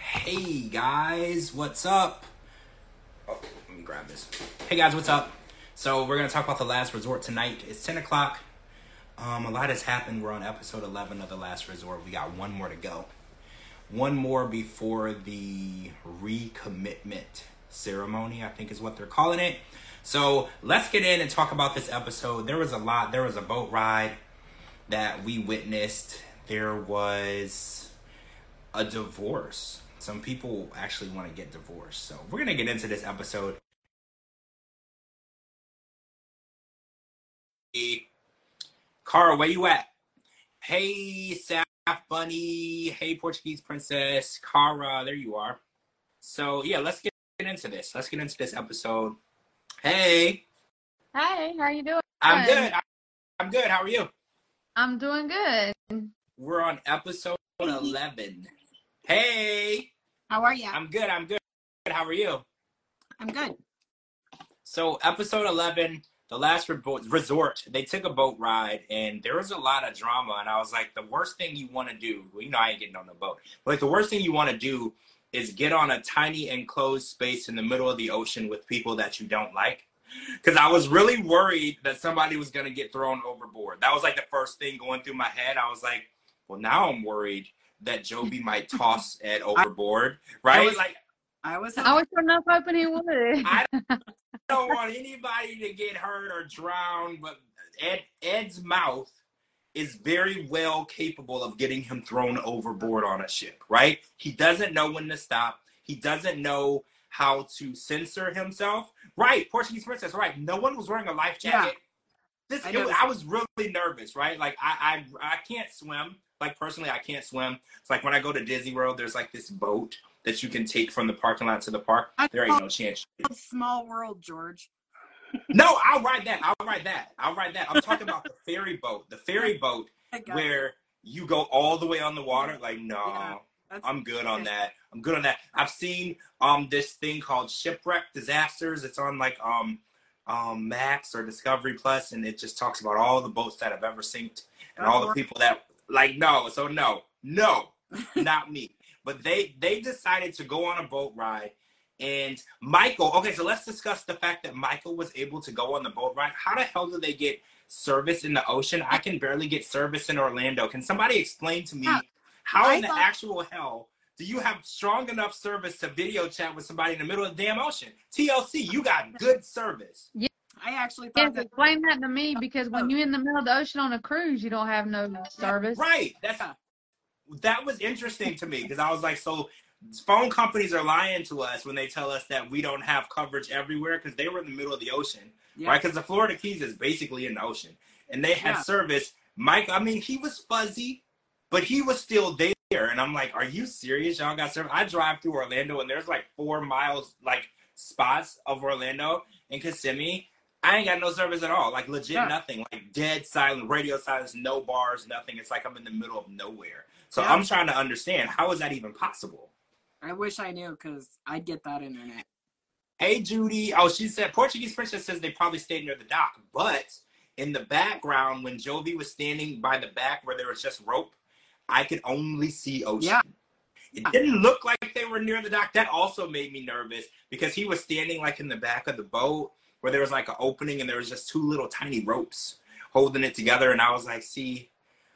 Hey guys, what's up? Oh, let me grab this. Hey guys, what's up? So we're gonna talk about the last resort tonight. It's ten o'clock. Um, a lot has happened. We're on episode eleven of the last resort. We got one more to go. One more before the recommitment ceremony, I think is what they're calling it. So let's get in and talk about this episode. There was a lot. There was a boat ride that we witnessed. There was a divorce. Some people actually want to get divorced. So we're gonna get into this episode. Kara, where you at? Hey, Saf Bunny. Hey, Portuguese Princess. Kara, there you are. So yeah, let's get into this. Let's get into this episode. Hey, Hi, how you doing? I'm good. I'm good. How are you? I'm doing good. We're on episode 11. Hey, How are you? I'm good. I'm good. How are you? I'm good. So, episode 11, the last resort, they took a boat ride and there was a lot of drama. And I was like, the worst thing you want to do, well, you know, I ain't getting on the boat, but like, the worst thing you want to do is get on a tiny enclosed space in the middle of the ocean with people that you don't like. Because I was really worried that somebody was going to get thrown overboard. That was like the first thing going through my head. I was like, well, now I'm worried that Jovi might toss Ed overboard, right? I was- like, I was. I was sure enough hoping he would. I don't want anybody to get hurt or drown, but Ed Ed's mouth is very well capable of getting him thrown overboard on a ship, right? He doesn't know when to stop. He doesn't know how to censor himself. Right, Portuguese princess, right. No one was wearing a life jacket. Yeah. This I it was- I was really nervous, right? Like I, I I can't swim. Like personally, I can't swim. It's like when I go to Disney World, there's like this boat that you can take from the parking lot to the park. I There ain't no chance small world, George. no, I'll ride that. I'll ride that. I'll ride that. I'm talking about the ferry boat. The ferry boat got it. where you go all the way on the water. Like, no, Yeah, I'm good on that. I'm good on that. I've seen um this thing called shipwreck disasters. It's on like um um Max or Discovery Plus, and it just talks about all the boats that have ever sinked and all the people that like no. So no, no, not me. But they they decided to go on a boat ride. And Michael, okay, so let's discuss the fact that Michael was able to go on the boat ride. How the hell do they get service in the ocean? I can barely get service in Orlando. Can somebody explain to me Yeah. how I in the actual hell do you have strong enough service to video chat with somebody in the middle of the damn ocean? TLC, you got good service. I actually Yes, thought that. explain that to me oh, because when oh. you're in the middle of the ocean on a cruise, you don't have no service. Right. That's Yeah. that was interesting to me because I was like, so phone companies are lying to us when they tell us that we don't have coverage everywhere because they were in the middle of the ocean, Yeah. right? Because the Florida Keys is basically in the ocean, and they had Yeah. service. Mike, I mean, he was fuzzy, but he was still there, and I'm like, are you serious? Y'all got service? I drive through Orlando, and there's like four miles like spots of Orlando and Kissimmee. I ain't got no service at all. Like legit Yeah. nothing. Like dead silent, radio silence, no bars, nothing. It's like I'm in the middle of nowhere. So Yeah. I'm trying to understand how is that even possible? I wish I knew because I'd get that internet. Hey Judy. Oh, she said Portuguese princess says they probably stayed near the dock, but in the background when Jovi was standing by the back where there was just rope, I could only see ocean. Yeah. It didn't look like they were near the dock. That also made me nervous because he was standing like in the back of the boat where there was like an opening and there was just two little tiny ropes holding it together. And I was like, see,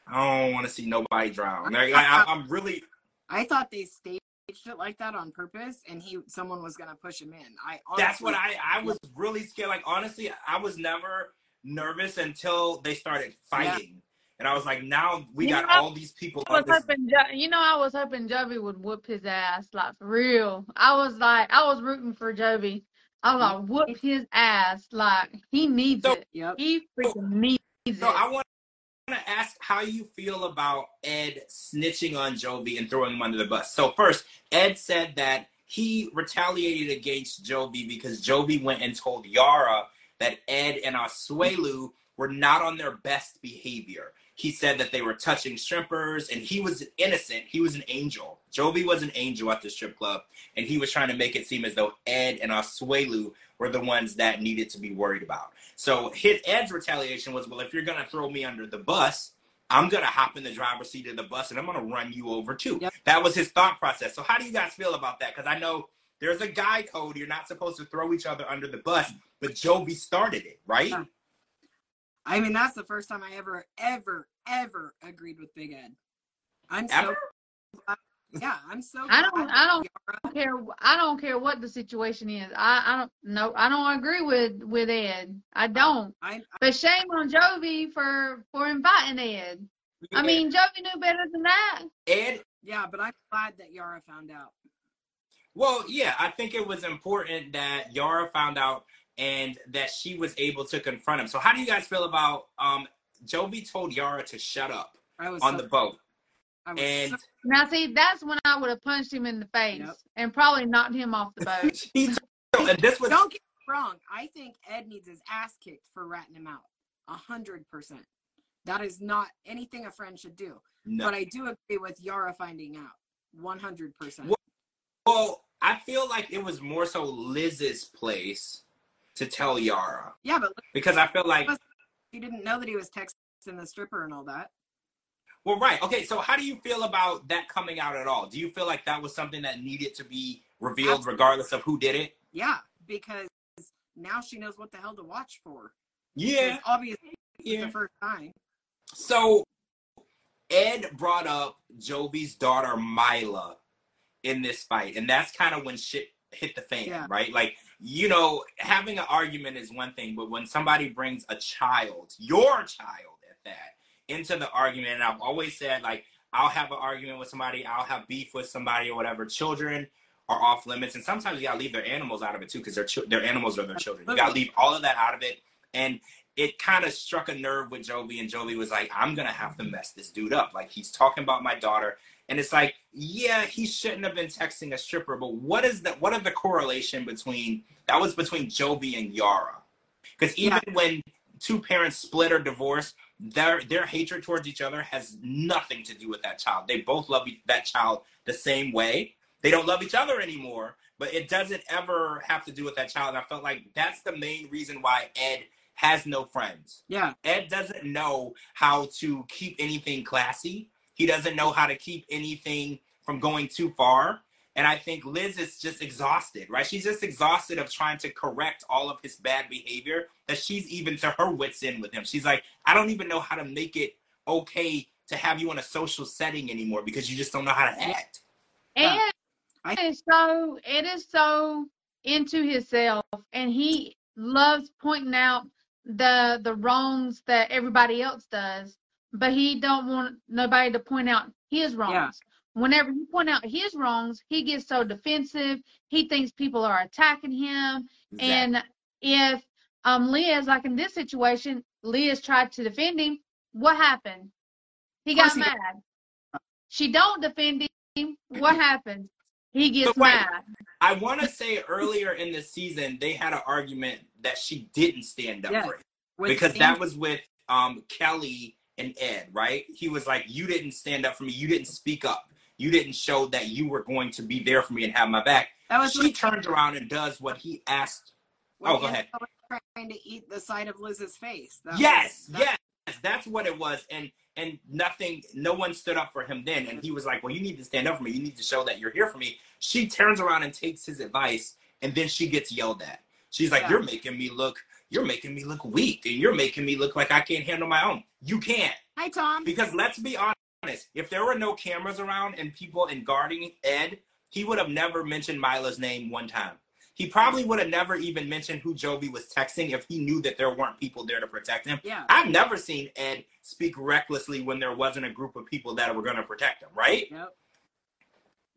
I don't want to see nobody drown. Like, I, I'm really, I thought they staged it like that on purpose, and he someone was gonna push him in. I that's what I, I was really scared. Like, honestly, I was never nervous until they started fighting. And I was like, now we You got know, all these people I was hoping, you know, I was hoping Jovi would whoop his ass, like for real. I was like, I was rooting for Jovi. I was like, whoop his ass, like he needs So- it. Yep. He freaking needs it. So it. I want to ask how you feel about Ed snitching on Jovi and throwing him under the bus. So first, Ed said that he retaliated against Jovi because Jovi went and told Yara that Ed and Asuelu were not on their best behavior. He said that they were touching strippers and he was innocent. He was an angel. Jovi was an angel at the strip club and he was trying to make it seem as though Ed and Asuelu were the ones that needed to be worried about. So his Ed's retaliation was, well, if you're gonna throw me under the bus, I'm gonna hop in the driver's seat of the bus and I'm gonna run you over too. Yep. That was his thought process. So how do you guys feel about that? Because I know there's a guy code. You're not supposed to throw each other under the bus, but Jovi started it, right? I mean, that's the first time I ever, ever, ever agreed with Big Ed. I'm so Ever? yeah, I'm so. I don't- I don't- Yara- don't care. I don't care what the situation is. I, I don't no. I don't agree with with Ed. I oh, don't. I, But shame on Jovi for for inviting Ed. I mean, Jovi knew better than that. Ed. yeah, but I'm glad that Yara found out. Well, yeah, I think it was important that Yara found out and that she was able to confront him. So how do you guys feel about um Jovi told Yara to shut up I was on so, the boat? I was And so, Now, see, that's when I would have punched him in the face Yep. and probably knocked him off the boat. he told, and this was don't get me wrong. I think Ed needs his ass kicked for ratting him out. A hundred percent. That is not anything a friend should do. no. But I do agree with Yara finding out. One hundred percent. Well- Well, I feel like it was more so Liz's place to tell Yara Yeah, but because I feel like he didn't know that he was texting the stripper and all that. well, right, okay. So how do you feel about that coming out at all? Do you feel like that was something that needed to be revealed, Absolutely. regardless of who did it? Yeah, because now she knows what the hell to watch for. Yeah, obviously yeah. the first time. So Ed brought up Jovi's daughter Mylah in this fight, and that's kind of when shit hit the fan, Yeah. right? Like, you know, having an argument is one thing, but when somebody brings a child, your child at that, into the argument, and I've always said, like, I'll have an argument with somebody, I'll have beef with somebody or whatever. Children are off limits, and sometimes you gotta leave their animals out of it too, because their their animals are their children. You gotta leave all of that out of it, and it kind of struck a nerve with Jovi, and Jovi was like, I'm gonna have to mess this dude up. Like he's talking about my daughter. And it's like, yeah, he shouldn't have been texting a stripper, but what is that what are the correlation between that was between Jovi and Yara? Because even when two parents split or divorce, their their hatred towards each other has nothing to do with that child. They both love that child the same way. They don't love each other anymore, but it doesn't ever have to do with that child. And I felt like that's the main reason why Ed has no friends. Yeah, Ed doesn't know how to keep anything classy. He doesn't know how to keep anything from going too far. And I think Liz is just exhausted, right? She's just exhausted of trying to correct all of his bad behavior that she's even to her wits end with him. She's like, I don't even know how to make it okay to have you in a social setting anymore because you just don't know how to act. And I- Ed is so Ed is so into himself, and he loves pointing out the the wrongs that everybody else does, but he don't want nobody to point out his wrongs. Whenever you point out his wrongs, he gets so defensive. He thinks people are attacking him, and if um Liz, like in this situation, Liz tried to defend him, what happened? He got mad. She don't defend him. What happened? He gets wait, mad. I want to say earlier in the season, they had an argument that she didn't stand up Yeah. for him. with because that was with um Kelly and Ed, right? He was like, "You didn't stand up for me. You didn't speak up. You didn't show that you were going to be there for me and have my back." that was She turns around and does what he asked. when Oh, go ahead. Trying to eat the side of Liz's face. That yes, was, that- yes, that's what it was, and and nothing, no one stood up for him then, and he was like, "Well, you need to stand up for me. You need to show that you're here for me." She turns around and takes his advice, and then she gets yelled at. She's like, Yeah. "You're making me look." You're making me look weak, and you're making me look like I can't handle my own. You can't. Hi, Tom. Because let's be honest, if there were no cameras around and people in guarding Ed, he would have never mentioned Mylah's name one time. He probably would have never even mentioned who Jovi was texting if he knew that there weren't people there to protect him. Yeah. I've never seen Ed speak recklessly when there wasn't a group of people that were going to protect him, right? Yep.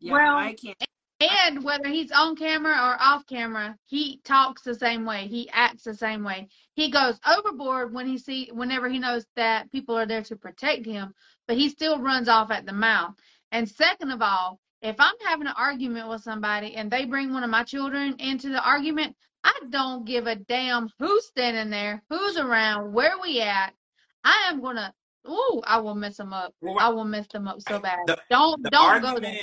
Yeah, Well, I can't. And whether he's on camera or off camera, he talks the same way. He acts the same way. He goes overboard when he see whenever he knows that people are there to protect him, but he still runs off at the mouth. And second of all, if I'm having an argument with somebody and they bring one of my children into the argument, I don't give a damn who's standing there, who's around, where we at. I am gonna. Ooh, I will mess them up. Well, I will mess them up so bad. The- don't the don't go argument-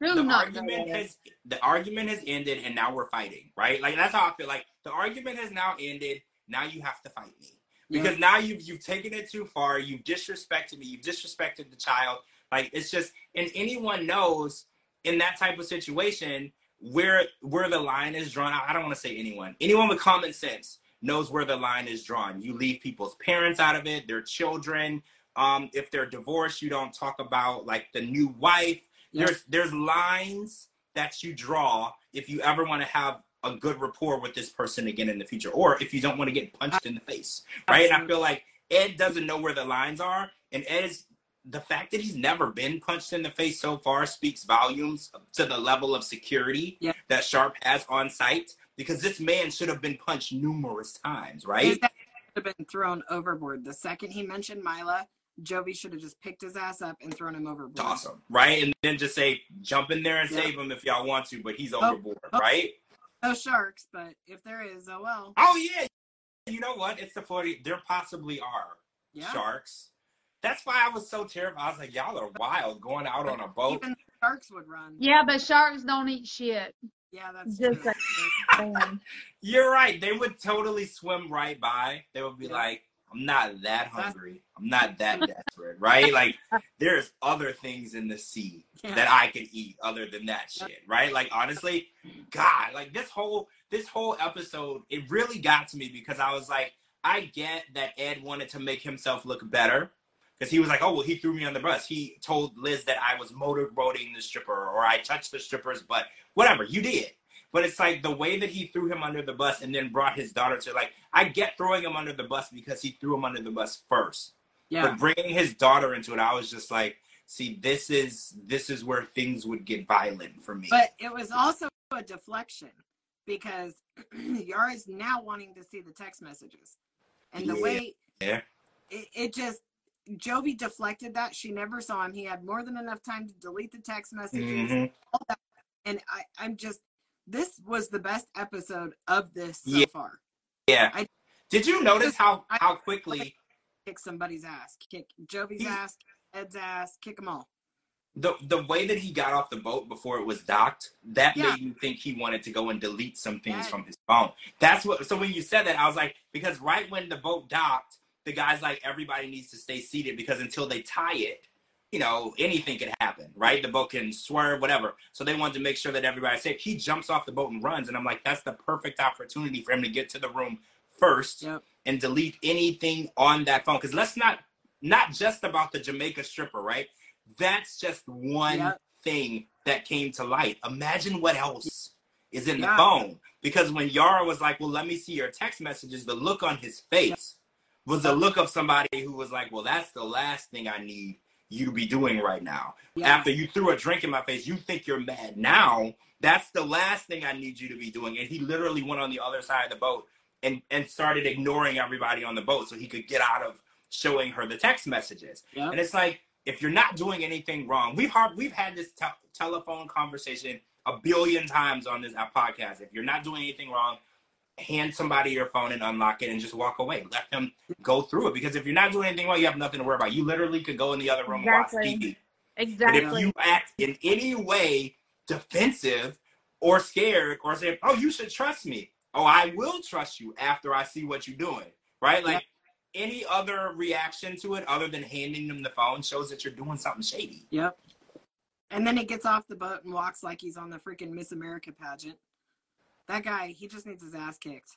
there. Do the not go argument there. has the argument has ended and now we're fighting, right? Like that's how I feel like the argument has now ended. Now you have to fight me. Because now you've you've taken it too far. You've disrespected me. You've disrespected the child. Like it's just, and anyone knows in that type of situation where where the line is drawn. I don't want to say anyone. Anyone with common sense knows where the line is drawn. You leave people's parents out of it, their children. Um, if they're divorced, you don't talk about like the new wife. Yeah. There's there's lines that you draw if you ever want to have a good rapport with this person again in the future, or if you don't want to get punched in the face, right? And I feel like Ed doesn't know where the lines are, and Ed is the fact that he's never been punched in the face so far speaks volumes to the level of security Yeah. that Sharp has on site. Because this man should have been punched numerous times, right? Ass should have been thrown overboard. The second he mentioned Mylah, Jovi should have just picked his ass up and thrown him overboard. Awesome, right? And then just say, jump in there and Yeah. save him if y'all want to, but he's Oh, overboard, oh. right? No sharks, but if there is, oh well. Oh yeah, you know what? It's the Florida. There possibly are Yeah. sharks. That's why I was so terrified. I was like, y'all are wild going out on a boat. Even sharks would run. Yeah, but sharks don't eat shit. Yeah, that's Just true. saying. You're right. They would totally swim right by. They would be Yeah. like, I'm not that hungry. I'm not that desperate, right? Like, there's other things in the sea Yeah. that I could eat other than that shit, right? Like, honestly, God, like this whole this whole episode, it really got to me because I was like, I get that Ed wanted to make himself look better. Because he was like, oh, well, he threw me on the bus. He told Liz that I was motorboating the stripper or I touched the stripper's butt. Whatever, you did. But it's like the way that he threw him under the bus and then brought his daughter to like, I get throwing him under the bus because he threw him under the bus first. yeah. But bringing his daughter into it, I was just like, see, this is this is where things would get violent for me. But it was also a deflection because Yara's now wanting to see the text messages. And the Yeah. way Yeah. it, it just Jovi deflected that. She never saw him. He had more than enough time to delete the text messages. Mhm. And I, I'm just this was the best episode of this so Yeah. far. Yeah. I- Did you notice how how quickly Kick somebody's ass. Kick Jovi's He- ass, Ed's ass, kick them all. the the way that he got off the boat before it was docked, that Yeah. made me think he wanted to go and delete some things Yeah. from his phone. That's what. So when you said that, I was like, because right when the boat docked, the guy's like, everybody needs to stay seated because until they tie it, you know, anything could happen, right? The boat can swerve, whatever. So they wanted to make sure that everybody's safe. He jumps off the boat and runs, and I'm like, that's the perfect opportunity for him to get to the room first Yep. and delete anything on that phone. Because let's not not just about the Jamaica stripper, right? That's just one Yep. thing that came to light. Imagine what else is in the phone. Because when Yara was like, Well, let me see your text messages, the look on his face was the look of somebody who was like, Well, that's the last thing I need you to be doing right now. Yeah. After you threw a drink in my face, you think you're mad now. That's the last thing I need you to be doing. And he literally went on the other side of the boat and, and started ignoring everybody on the boat so he could get out of showing her the text messages. Yep. And it's like, if you're not doing anything wrong, we've had, we've had this te- telephone conversation a billion times on this uh, podcast. If you're not doing anything wrong, hand somebody your phone and unlock it and just walk away. Let them go through it. Because if you're not doing anything wrong, you have nothing to worry about. You literally could go in the other room Exactly. and watch TV. But Exactly. if you act in any way defensive or scared or say, "Oh, you should trust me," oh, I will trust you after I see what you're doing, right? Like any other reaction to it other than handing them the phone shows that you're doing something shady. Yep. And then he gets off the boat and walks like he's on the freaking Miss America pageant. That guy, he just needs his ass kicked.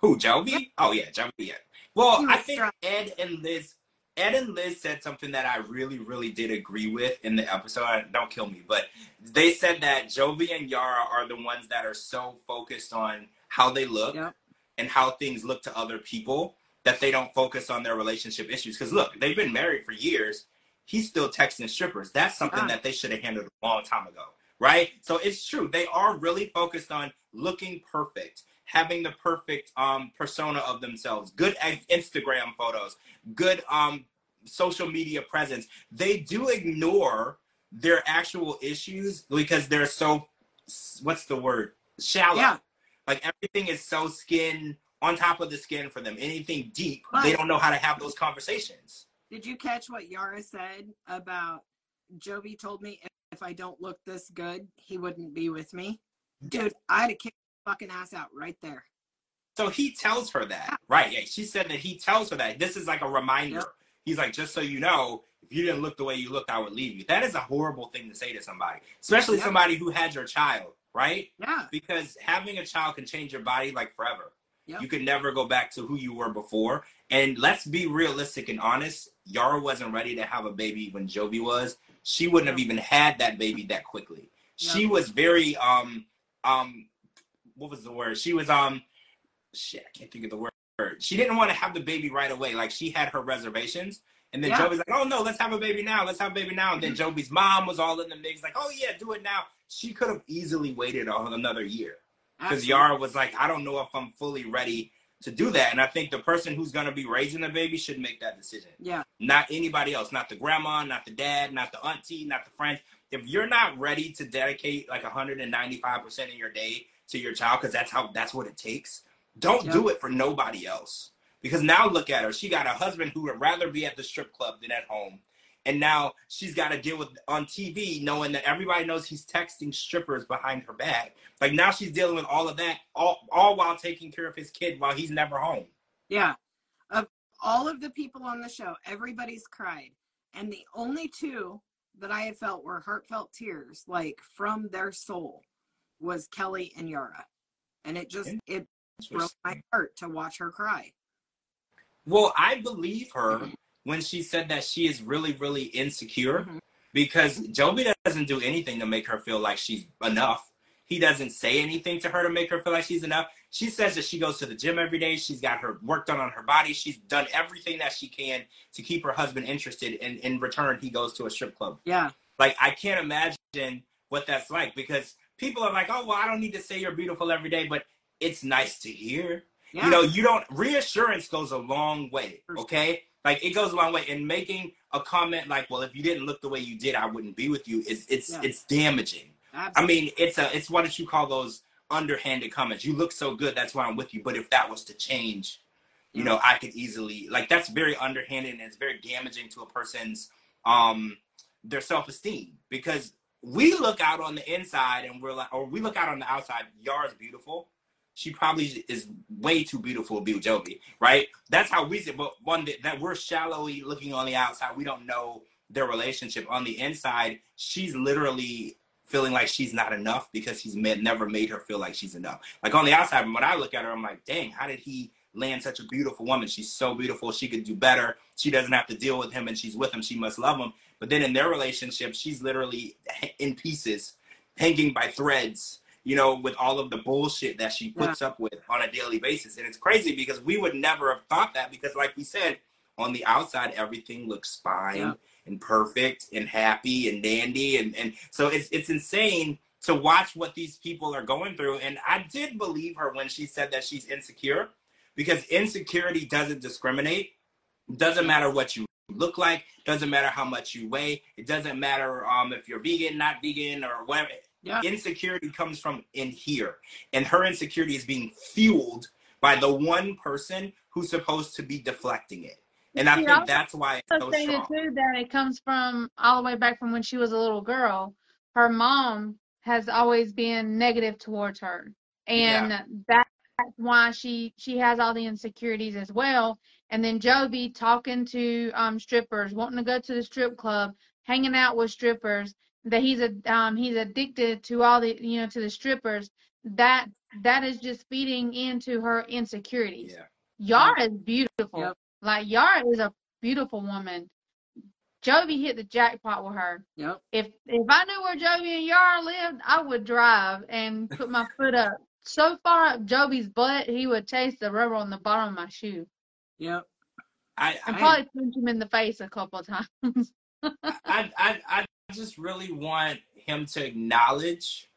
Who, Jovi? Oh yeah, Jovi. Yeah. Well, I think. Ed and Liz, Ed and Liz said something that I really, really did agree with in the episode. Don't kill me, but they said that Jovi and Yara are the ones that are so focused on how they look Yep. and how things look to other people that they don't focus on their relationship issues. Because look, they've been married for years. He's still texting strippers. That's something Yeah. that they should have handled a long time ago, right? So it's true. They are really focused on looking perfect, having the perfect um, persona of themselves, good Instagram photos, good um, social media presence. They do ignore their actual issues because they're so what's the word shallow. Yeah. Like everything is so skin on top of the skin for them. Anything deep, But- they don't know how to have those conversations. Did you catch what Yara said about Jovi told me if I don't look this good, he wouldn't be with me? Dude, I'd have kicked his fucking ass out right there. So he tells her that, right? Yeah, she said that he tells her that. This is like a reminder. He's like, just so you know, if you didn't look the way you looked, I would leave you. That is a horrible thing to say to somebody, especially somebody who had your child, right? Yeah. Because having a child can change your body like forever. Yep. You can never go back to who you were before. And let's be realistic and honest. Yara wasn't ready to have a baby when Jovi was. She wouldn't have even had that baby that quickly. She was very um um what was the word? She was um shit, I can't think of the word. She didn't want to have the baby right away. Like she had her reservations. And then Yeah. Jovi's like, oh no, let's have a baby now. Let's have a baby now. And then Jovi's mom was all in the mix, like, oh yeah, do it now. She could have easily waited on another year because Yara was like, I don't know if I'm fully ready to do that. And I think the person who's going to be raising the baby should make that decision, Yeah. not anybody else, not the grandma, not the dad, not the auntie, not the friends. If you're not ready to dedicate like 195% of your day to your child, because that's how that's what it takes, don't Yeah. do it for nobody else. Because now look at her. She got a husband who would rather be at the strip club than at home. And now she's got to deal with on TV knowing that everybody knows he's texting strippers behind her back. Like now she's dealing with all of that, all, all while taking care of his kid while he's never home. Yeah. Of all of the people on the show, everybody's cried. And the only two that I had felt were heartfelt tears, like from their soul, was Kelly and Yara. And it just it broke my heart to watch her cry. Well, I believe her when she said that she is really, really insecure Mhm. because Jovi doesn't do anything to make her feel like she's enough. He doesn't say anything to her to make her feel like she's enough. She says that she goes to the gym every day. She's got her work done on her body. She's done everything that she can to keep her husband interested. And in return, he goes to a strip club. Yeah. Like, I can't imagine what that's like because people are like, oh, well, I don't need to say you're beautiful every day, but it's nice to hear Yeah. you know you don't reassurance goes a long way okay like it goes a long way and making a comment like well if you didn't look the way you did i wouldn't be with you is it's Yeah. it's damaging i mean it's a it's what did you call those underhanded comments you look so good that's why i'm with you but if that was to change you know i could easily like that's very underhanded and it's very damaging to a person's um their self-esteem because we look out on the inside and we're like or we look out on the outside yara's beautiful she probably is way too beautiful to be with Jovi, right? That's how we see. But one that, that we're shallowly looking on the outside, we don't know their relationship. On the inside, she's literally feeling like she's not enough because he's made, never made her feel like she's enough. Like on the outside, when I look at her, I'm like, dang, how did he land such a beautiful woman? She's so beautiful. She could do better. She doesn't have to deal with him and she's with him. She must love him. But then in their relationship, she's literally in pieces, hanging by threads you know, with all of the bullshit that she puts up with on a daily basis. And it's crazy because we would never have thought that because, like we said, on the outside, everything looks fine Yeah. And perfect and happy and dandy. And, and so it's, it's insane to watch what these people are going through. And I did believe her when she said that she's insecure because insecurity doesn't discriminate. Doesn't matter what you look like, doesn't matter how much you weigh, it doesn't matter um, if you're vegan, not vegan, or whatever Yeah. insecurity comes from in here and her insecurity is being fueled by the one person who's supposed to be deflecting it and i think that's why it's so stated strong too that it comes from all the way back from when she was a little girl. Her mom has always been negative towards her, and that's why she she has all the insecurities as well. And then Jovi talking to um strippers, wanting to go to the strip club, hanging out with strippers. That he's a um he's addicted to all the you know to the strippers. That that is just feeding into her insecurities. yeah Yara is beautiful. Yep. Like Yara is a beautiful woman. Jovi hit the jackpot with her. Yep. If if I knew where Jovi and Yara lived, I would drive and put my foot up so far up Jovi's butt he would taste the rubber on the bottom of my shoe. Yep. i I- probably punch him in the face a couple of times. I, I i just really want him to acknowledge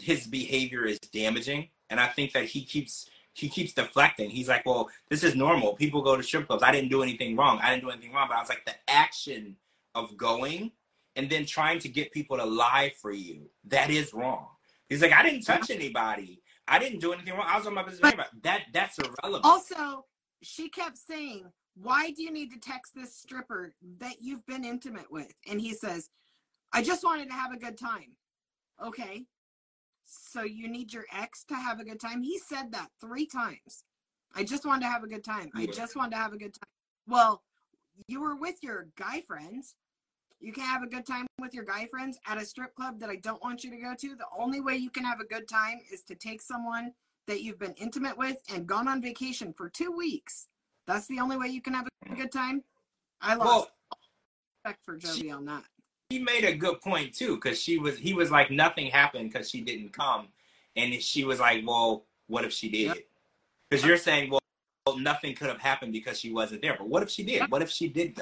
his behavior is damaging and i think that he keeps he keeps deflecting. He's like well this is normal. People go to strip clubs. I didn't do anything wrong. I didn't do anything wrong. But i was like the action of going and then trying to get people to lie for you that is wrong. He's like i didn't touch anybody. I didn't do anything wrong. I was on my business But- that. That's irrelevant. Also, she kept saying, Why do you need to text this stripper that you've been intimate with? And he says, I just wanted to have a good time. Okay. So you need your ex to have a good time? He said that three times. I just wanted to have a good time. I just wanted to have a good time. Well, you were with your guy friends. You can have a good time with your guy friends at a strip club that I don't want you to go to. The only way you can have a good time is to take someone that you've been intimate with and gone on vacation for two weeks. That's the only way you can have a good time. I lost Well, respect for Jovi on that. He made a good point too, because she was he was like nothing happened because she didn't come, and she was like, well, what if she did? Because you're saying, well, nothing could have happened because she wasn't there. But what if she did? What if she did?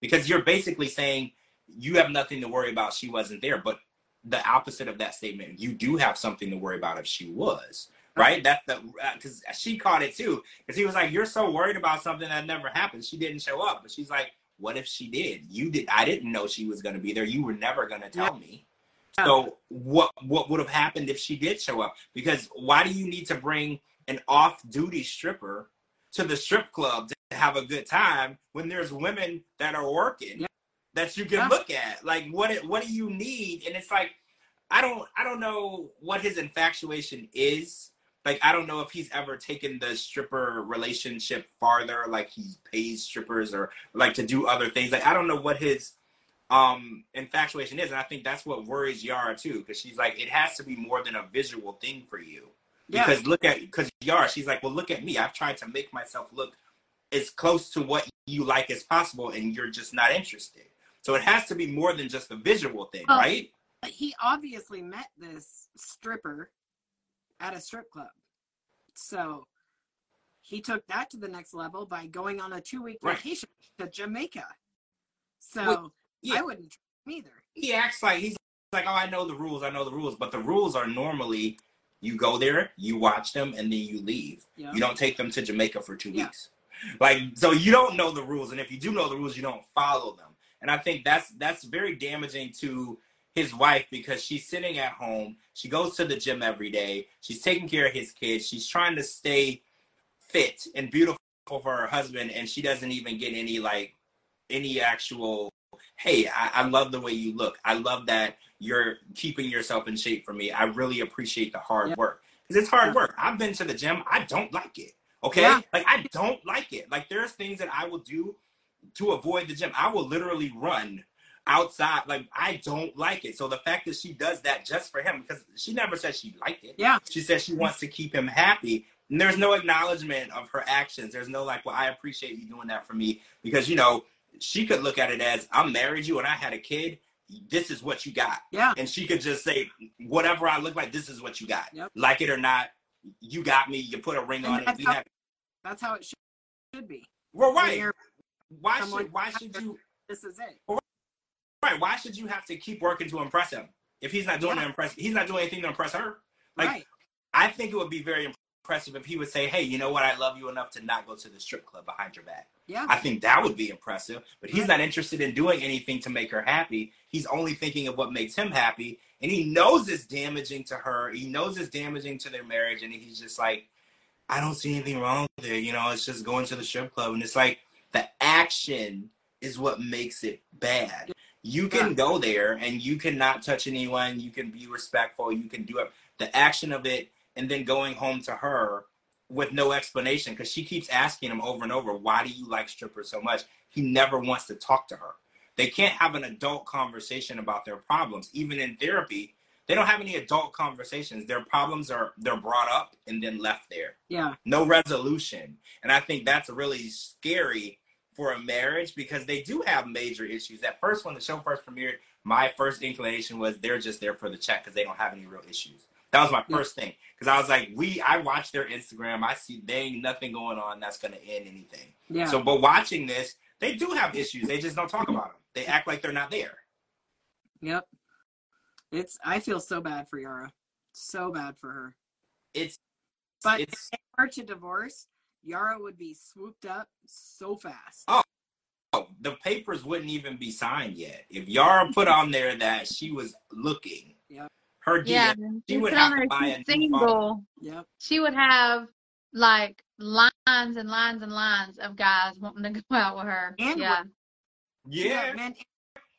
Because you're basically saying you have nothing to worry about. She wasn't there, but the opposite of that statement, you do have something to worry about if she was. Right? That's the uh, because she caught it too. Because he was like, "You're so worried about something that never happened. She didn't show up." But she's like, "What if she did? You did. I didn't know she was going to be there. You were never going to tell me." So what what would have happened if she did show up? Because why do you need to bring an off-duty stripper to the strip club to have a good time when there's women that are working Yeah. that you can Yeah. look at? Like what what do you need? And it's like I don't I don't know what his infatuation is. Like I don't know if he's ever taken the stripper relationship farther, like he pays strippers or like to do other things. Like I don't know what his um infatuation is and i think that's what worries yara too because she's like it has to be more than a visual thing for you Yeah. because look at because yara she's like well look at me i've tried to make myself look as close to what you like as possible and you're just not interested so it has to be more than just a visual thing Oh. right he obviously met this stripper at a strip club. So he took that to the next level by going on a two week Right. vacation to Jamaica. So Well, yeah. I wouldn't either. he acts like he's like, oh, I know the rules, I know the rules, but the rules are normally you go there, you watch them, and then you leave. Yeah. You don't take them to Jamaica for two Yeah. weeks. Like, so you don't know the rules, and if you do know the rules, you don't follow them. And I think that's that's very damaging to his wife because she's sitting at home. She goes to the gym every day. She's taking care of his kids. She's trying to stay fit and beautiful for her husband, and she doesn't even get any like any actual hey I, I love the way you look i love that you're keeping yourself in shape for me i really appreciate the hard Yeah. work because it's hard work i've been to the gym i don't like it okay Yeah. like i don't like it like there's things that i will do to avoid the gym i will literally run outside like i don't like it so the fact that she does that just for him because she never said she liked it Yeah. she says she wants to keep him happy and there's no acknowledgement of her actions there's no like well i appreciate you doing that for me because you know she could look at it as i'm married you and i had a kid this is what you got Yeah. and she could just say whatever i look like this is what you got Yep. like it or not you got me you put a ring And on it we how- have That's how it should, be. well right why should why should you This is it. Right why should you have to keep working to impress him if he's not doing Yeah. to impress he's not doing anything to impress her like right. I think it would be very impressive if he would say, "Hey, you know what? I love you enough to not go to the strip club behind your back." Yeah. I think that would be impressive. But he's Right. not interested in doing anything to make her happy. He's only thinking of what makes him happy, and he knows it's damaging to her. He knows it's damaging to their marriage, and he's just like, "I don't see anything wrong with it. You know, it's just going to the strip club." And it's like the action is what makes it bad. You can Yeah. go there and you cannot touch anyone. You can be respectful. You can do it. The action of it, and then going home to her with no explanation because she keeps asking him over and over, "Why do you like strippers so much?" He never wants to talk to her. They can't have an adult conversation about their problems. Even in therapy, they don't have any adult conversations. Their problems are they're brought up and then left there Yeah. no resolution. And I think that's really scary for a marriage because they do have major issues. At first, when the show first premiered, my first inclination was they're just there for the check because they don't have any real issues. That was my Yeah. first thing because I was like, we. I watch their Instagram. I see they ain't nothing going on that's going to end anything. Yeah. So, but watching this, they do have issues. They just don't talk about them. They act like they're not there. Yep. It's I feel so bad for Yara. So bad for her. It's But it's they were to divorce, Yara would be swooped up so fast. Oh. Oh, the papers wouldn't even be signed yet. If Yara put on there that she was looking, Yeah. her Yeah, DM, she she would have to buy a she's new phone. single. Yep. She would have like lines and lines and lines of guys wanting to go out with her. And yeah, Yeah, man,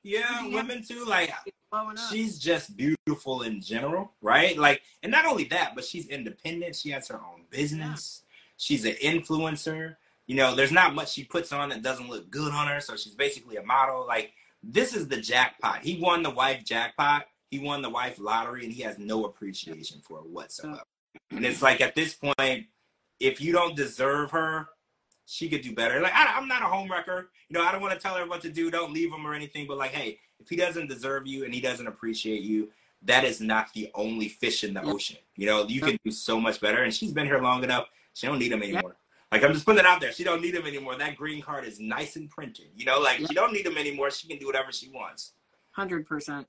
yeah, Yeah. women too. Like it's blowing up. she's just beautiful in general, right? Like, and not only that, but she's independent. She has her own business. She's an influencer. You know, there's not much she puts on that doesn't look good on her. So she's basically a model. Like, this is the jackpot. He won the wife jackpot. He won the wife lottery, and he has no appreciation for it whatsoever. And it's like at this point, if you don't deserve her, she could do better. Like I, am not a homewrecker. You know, I don't want to tell her what to do. Don't leave him or anything. But like, hey, if he doesn't deserve you and he doesn't appreciate you, that is not the only fish in the ocean. You know, you can do so much better. And she's been here long enough. She don't need him anymore. Like I'm just putting it out there. She don't need him anymore. That green card is nice and printed. You know, like she don't need him anymore. She can do whatever she wants. Hundred percent.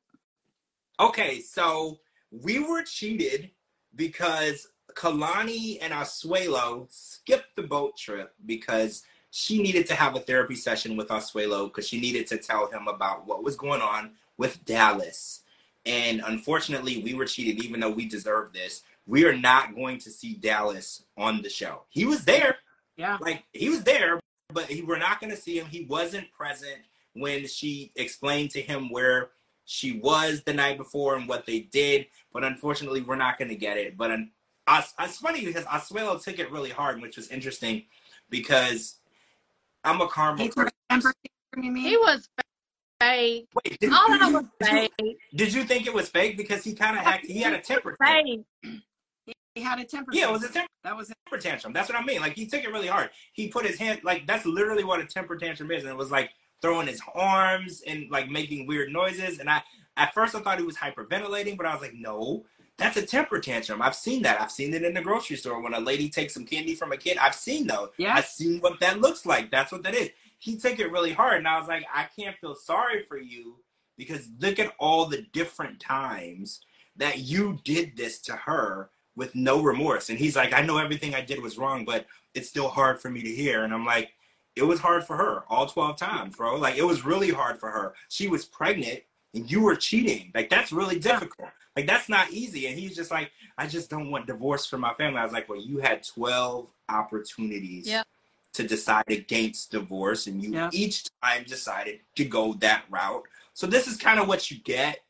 Okay, so we were cheated because Kalani and Asuelu skipped the boat trip because she needed to have a therapy session with Asuelu because she needed to tell him about what was going on with Dallas. And unfortunately, we were cheated, even though we deserved this. We are not going to see Dallas on the show. He was there. Yeah. Like, he was there, but he, we're not going to see him. He wasn't present when she explained to him where she was the night before and what they did. But unfortunately, we're not going to get it. But it's funny because Asuelu took it really hard, which was interesting because I'm a karma. He was fake. Wait, did, All that was fake. You, did you think it was fake because he kind of acted? He had a temper. Fake. He had a temper. Yeah, it was a temper. That was a temper tantrum. That's what I mean. Like he took it really hard. He put his hand like that's literally what a temper tantrum is, and it was like throwing his arms and like making weird noises. And I at first I thought he was hyperventilating, but I was like, no, that's a temper tantrum. I've seen that. I've seen it in the grocery store when a lady takes some candy from a kid. I've seen those. Yeah. I've seen what that looks like. That's what that is. He took it really hard. And I was like, I can't feel sorry for you because look at all the different times that you did this to her with no remorse. And he's like, I know everything I did was wrong, but it's still hard for me to hear. And I'm like, it was hard for her all 12 times, bro. Like, it was really hard for her. She was pregnant and you were cheating. Like, that's really difficult. Like that's not easy. And he's just like, I just don't want divorce for my family. I was like, well, you had 12 opportunities yep. to decide against divorce, and you yep. each time decided to go that route. So this is kind of what you get.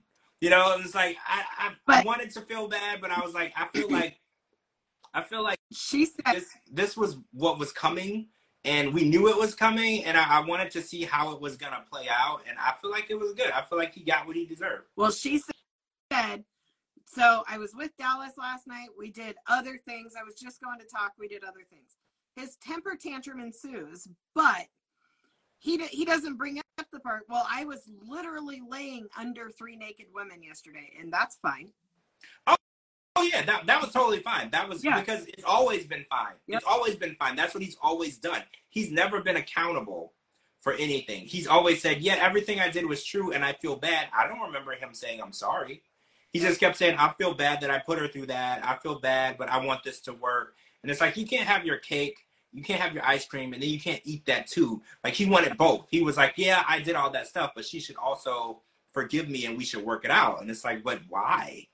You know, it's like I, I, but, I wanted to feel bad, but I was like, I feel like I feel like she said this this was what was coming and we knew it was coming and I, I, wanted to see how it was gonna play out and i feel like it was good i feel like he got what he deserved well she said so I was with Dallas last night. We did other things. I was just going to talk. We did other things. His temper tantrum ensues, but he he doesn't bring the part. Well, I was literally laying under three naked women yesterday, and that's fine. Oh, oh yeah, that that was totally fine. That was yeah. because it's always been fine. Yep. It's always been fine. That's what he's always done. He's never been accountable for anything. He's always said, "Yeah, everything I did was true, and I feel bad." I don't remember him saying, "I'm sorry." he just kept saying, I feel bad that I put her through that. I feel bad, but I want this to work. And it's like, you can't have your cake, you can't have your ice cream, and then you can't eat that too. Like, he wanted both. He was like, Yeah, I did all that stuff, but she should also forgive me and we should work it out. And it's like, But why?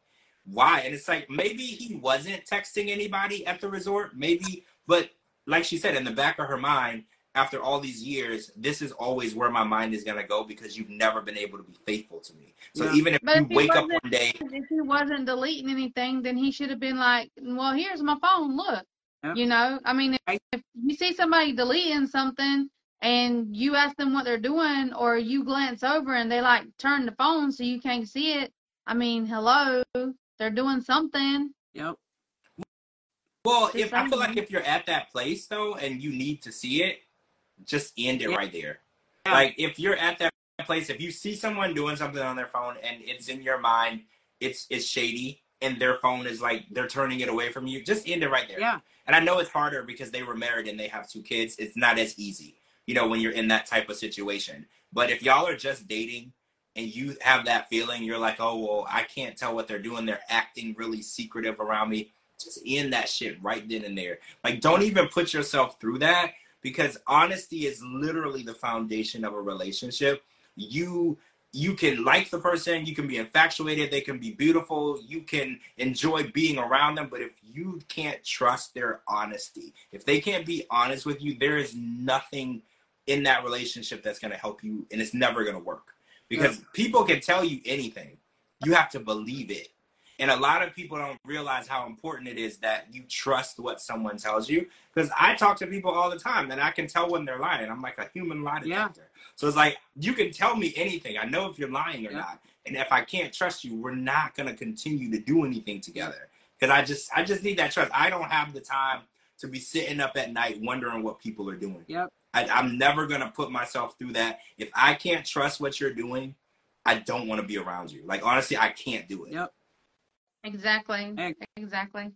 Why? And it's like, maybe he wasn't texting anybody at the resort, maybe, but like she said, in the back of her mind, after all these years, this is always where my mind is gonna go because you've never been able to be faithful to me. So yeah. even if but you if wake up one day, if he wasn't deleting anything, then he should have been like, "Well, here's my phone. Look." Yeah. You know, I mean, if, if you see somebody deleting something and you ask them what they're doing, or you glance over and they like turn the phone so you can't see it. I mean, hello, they're doing something. Yep. Well, if I feel like if you're at that place though and you need to see it, just end it Yeah. right there. Yeah. Like if you're at that place, if you see someone doing something on their phone and it's in your mind, it's it's shady, and their phone is like they're turning it away from you, just end it right there. Yeah. And I know it's harder because they were married and they have two kids. It's not as easy, you know, when you're in that type of situation. But if y'all are just dating and you have that feeling, you're like, oh well, I can't tell what they're doing. They're acting really secretive around me. Just end that shit right then and there. Like, don't even put yourself through that because honesty is literally the foundation of a relationship. You you can like the person, you can be infatuated, they can be beautiful, you can enjoy being around them, but if you can't trust their honesty, if they can't be honest with you, there is nothing in that relationship that's going to help you and it's never going to work. Because people can tell you anything. You have to believe it. And a lot of people don't realize how important it is that you trust what someone tells you. Because I talk to people all the time and I can tell when they're lying. I'm like a human lie Yeah. detector. So it's like you can tell me anything. I know if you're lying or Yeah. not. And if I can't trust you, we're not gonna continue to do anything together. Because I just I just need that trust. I don't have the time to be sitting up at night wondering what people are doing. Yep. I, I'm never gonna put myself through that. If I can't trust what you're doing, I don't want to be around you. Like honestly, I can't do it. Yep. Exactly. Hey. Exactly.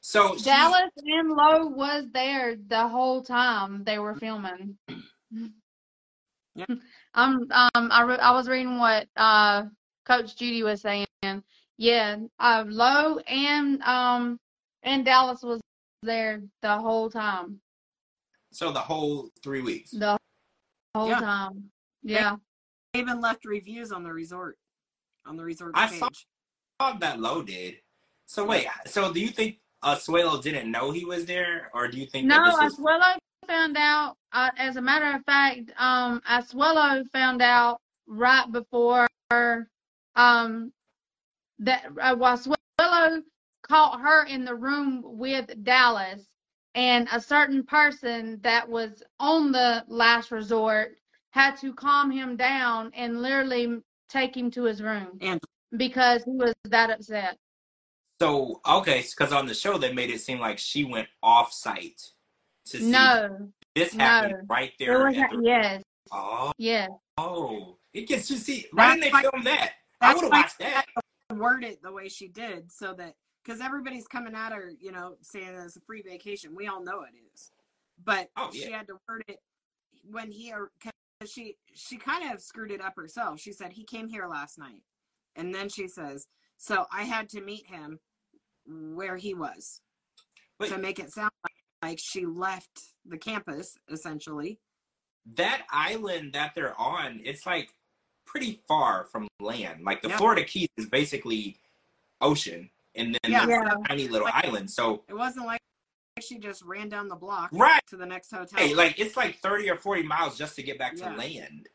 So she- Dallas and Lowe was there the whole time they were filming. Yeah. I'm um I re- I was reading what uh Coach Judy was saying. Yeah, uh Lowe and um and Dallas was there the whole time. so the whole three weeks. The whole Yeah. time. Yeah. They even left reviews on the resort, on the resort I page. saw- thought that Lowe did. So wait, so do you think Asuelu didn't know he was there, or do you think No, that this was Asuelu found out. Uh, as a matter of fact, um, Asuelu found out right before um that uh, Asuelu caught her in the room with Dallas, and a certain person that was on the last resort had to calm him down and literally take him to his room And because he was that upset. so okay? Because on the show they made it seem like she went off site to see No, this no. happened right there. was at the, yes, oh, yes. oh, it gets to see. Why didn't they film that? I would have watched that. word it the way she did so that because everybody's coming at her, you know, saying it's a free vacation. We all know it is, but Oh, she had to word it when he because she she kind of screwed it up herself. She said he came here last night, and then she says, "So I had to meet him where he was But- to make it sound like she left the campus essentially." that island that they're on, it's like pretty far from land. Like the Yeah. Florida Keys is basically ocean, and then Yeah. that's Yeah. a tiny little Like- island. So It wasn't like she just ran down the block right, to the next hotel. hey, like it's like thirty or forty miles just to get back to land.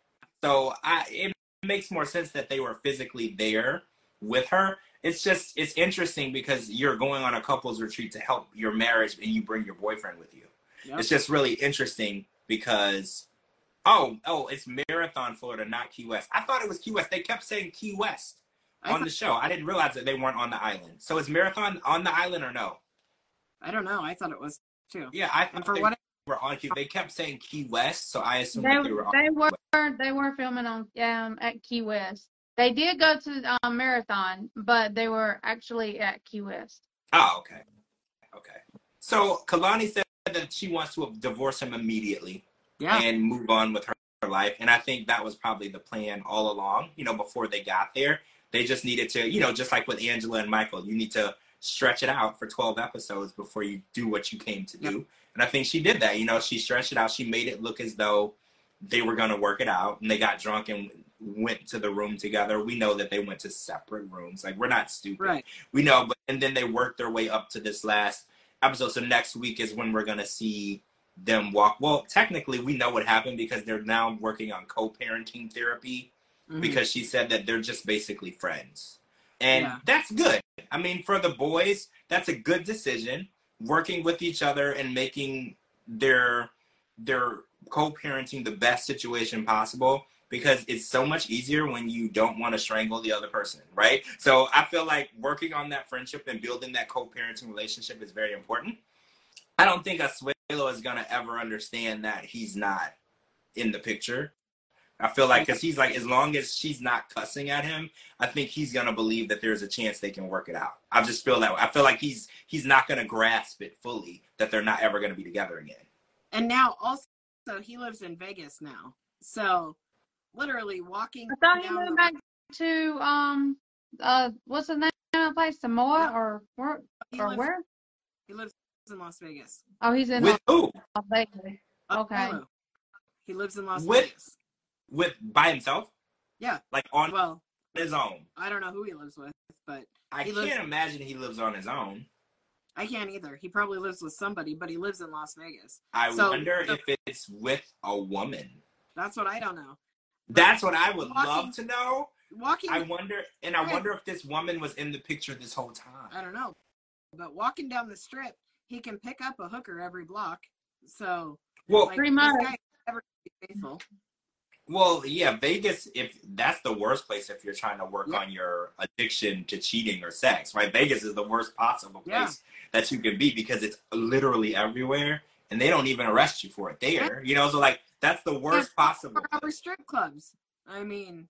So I, it makes more sense that they were physically there with her. It's just it's interesting because you're going on a couples retreat to help your marriage, and you bring your boyfriend with you. Yep. It's just really interesting because oh oh it's Marathon, Florida, not Key West. I thought it was Key West. They kept saying Key West I, on the show. I didn't realize that they weren't on the island. So is Marathon on the island or no? I don't know. I thought it was too. Yeah, I And for what were on Key. They kept saying Key West, so I assumed They, they were on. they were they were filming on um at Key West. They did go to um, Marathon, but they were actually at Key West. Oh, okay, okay. So Kalani said that she wants to divorce him immediately Yeah. and move on with her, her life, and I think that was probably the plan all along. You know, before they got there, they just needed to, you know, just like with Angela and Michael, you need to stretch it out for 12 episodes before you do what you came to do. And I think she did that. You know, she stretched it out. She made it look as though they were going to work it out. And they got drunk and went to the room together. We know that they went to separate rooms. Like, we're not stupid. Right. We know. But and then they worked their way up to this last episode. So next week is when we're going to see them walk. Well, technically, we know what happened because they're now working on co parenting therapy Mhm. because she said that they're just basically friends. And Yeah. that's good. I mean, for the boys, that's a good decision. Working with each other and making their their co-parenting the best situation possible because it's so much easier when you don't want to strangle the other person, right? So I feel like working on that friendship and building that co-parenting relationship is very important. I don't think Asuelu is gonna ever understand that he's not in the picture. I feel like because he's like, as long as she's not cussing at him, I think he's gonna believe that there's a chance they can work it out. I just feel that way. I feel like he's he's not gonna grasp it fully that they're not ever gonna be together again. And now also so he lives in Vegas now. So literally walking I thought he moved back to um uh what's the name of the place? Samoa or where he or lives, where? he lives in Las Vegas. Oh, he's in With who? Las Vegas. Uh, Okay. Hulu. He lives in Las With- Vegas. With by himself? Yeah. Like on Well, his own. I don't know who he lives with, but I can't lives- imagine he lives on his own. I can't either. He probably lives with somebody, but he lives in Las Vegas. I So- wonder so- if it's with a woman. That's what I don't know. That's what I would Walking- love to know. walking. I wonder, and I wonder if this woman was in the picture this whole time. I don't know, but walking down the strip, he can pick up a hooker every block. So Well, like Pretty this much. guy is never gonna be faithful. Well, yeah, Vegas. If that's the worst place if you're trying to work Yeah. on your addiction to cheating or sex, right? Vegas is the worst possible Yeah. place that you can be because it's literally everywhere, and they don't even arrest you for it there. You know, so like that's the worst possible. Or our strip clubs. I mean,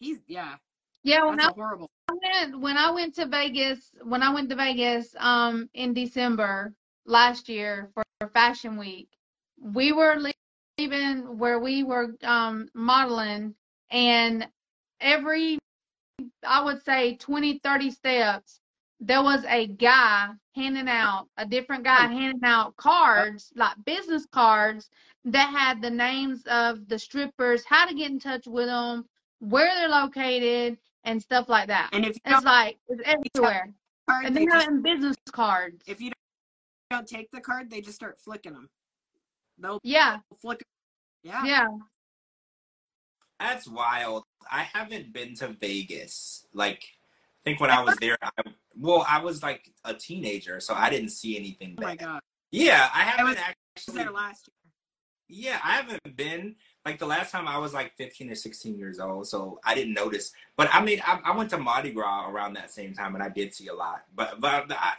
he's yeah, Yeah, when that's I a horrible. went when I went to Vegas when I went to Vegas um in December last year for, for Fashion Week, we were leaving where we were um modeling and every I would say 20 30 steps there was a guy handing out a different guy handing out cards like business cards that had the names of the strippers, how to get in touch with them, where they're located and stuff like that. And if It's like it's everywhere. card, And they they're just, having business cards. if you don't take the card, they just start flicking them. They'll Yeah, flick. Yeah. yeah. That's wild. I haven't been to Vegas. Like, I think when I was there, I, well, I was like a teenager, so I didn't see anything Oh my god. Yeah, I haven't was- I was actually. there last year. Yeah, I haven't been. Like the last time I was like 15 or 16 years old, so I didn't notice. But I mean, I, I went to Mardi Gras around that same time, and I did see a lot. But but I,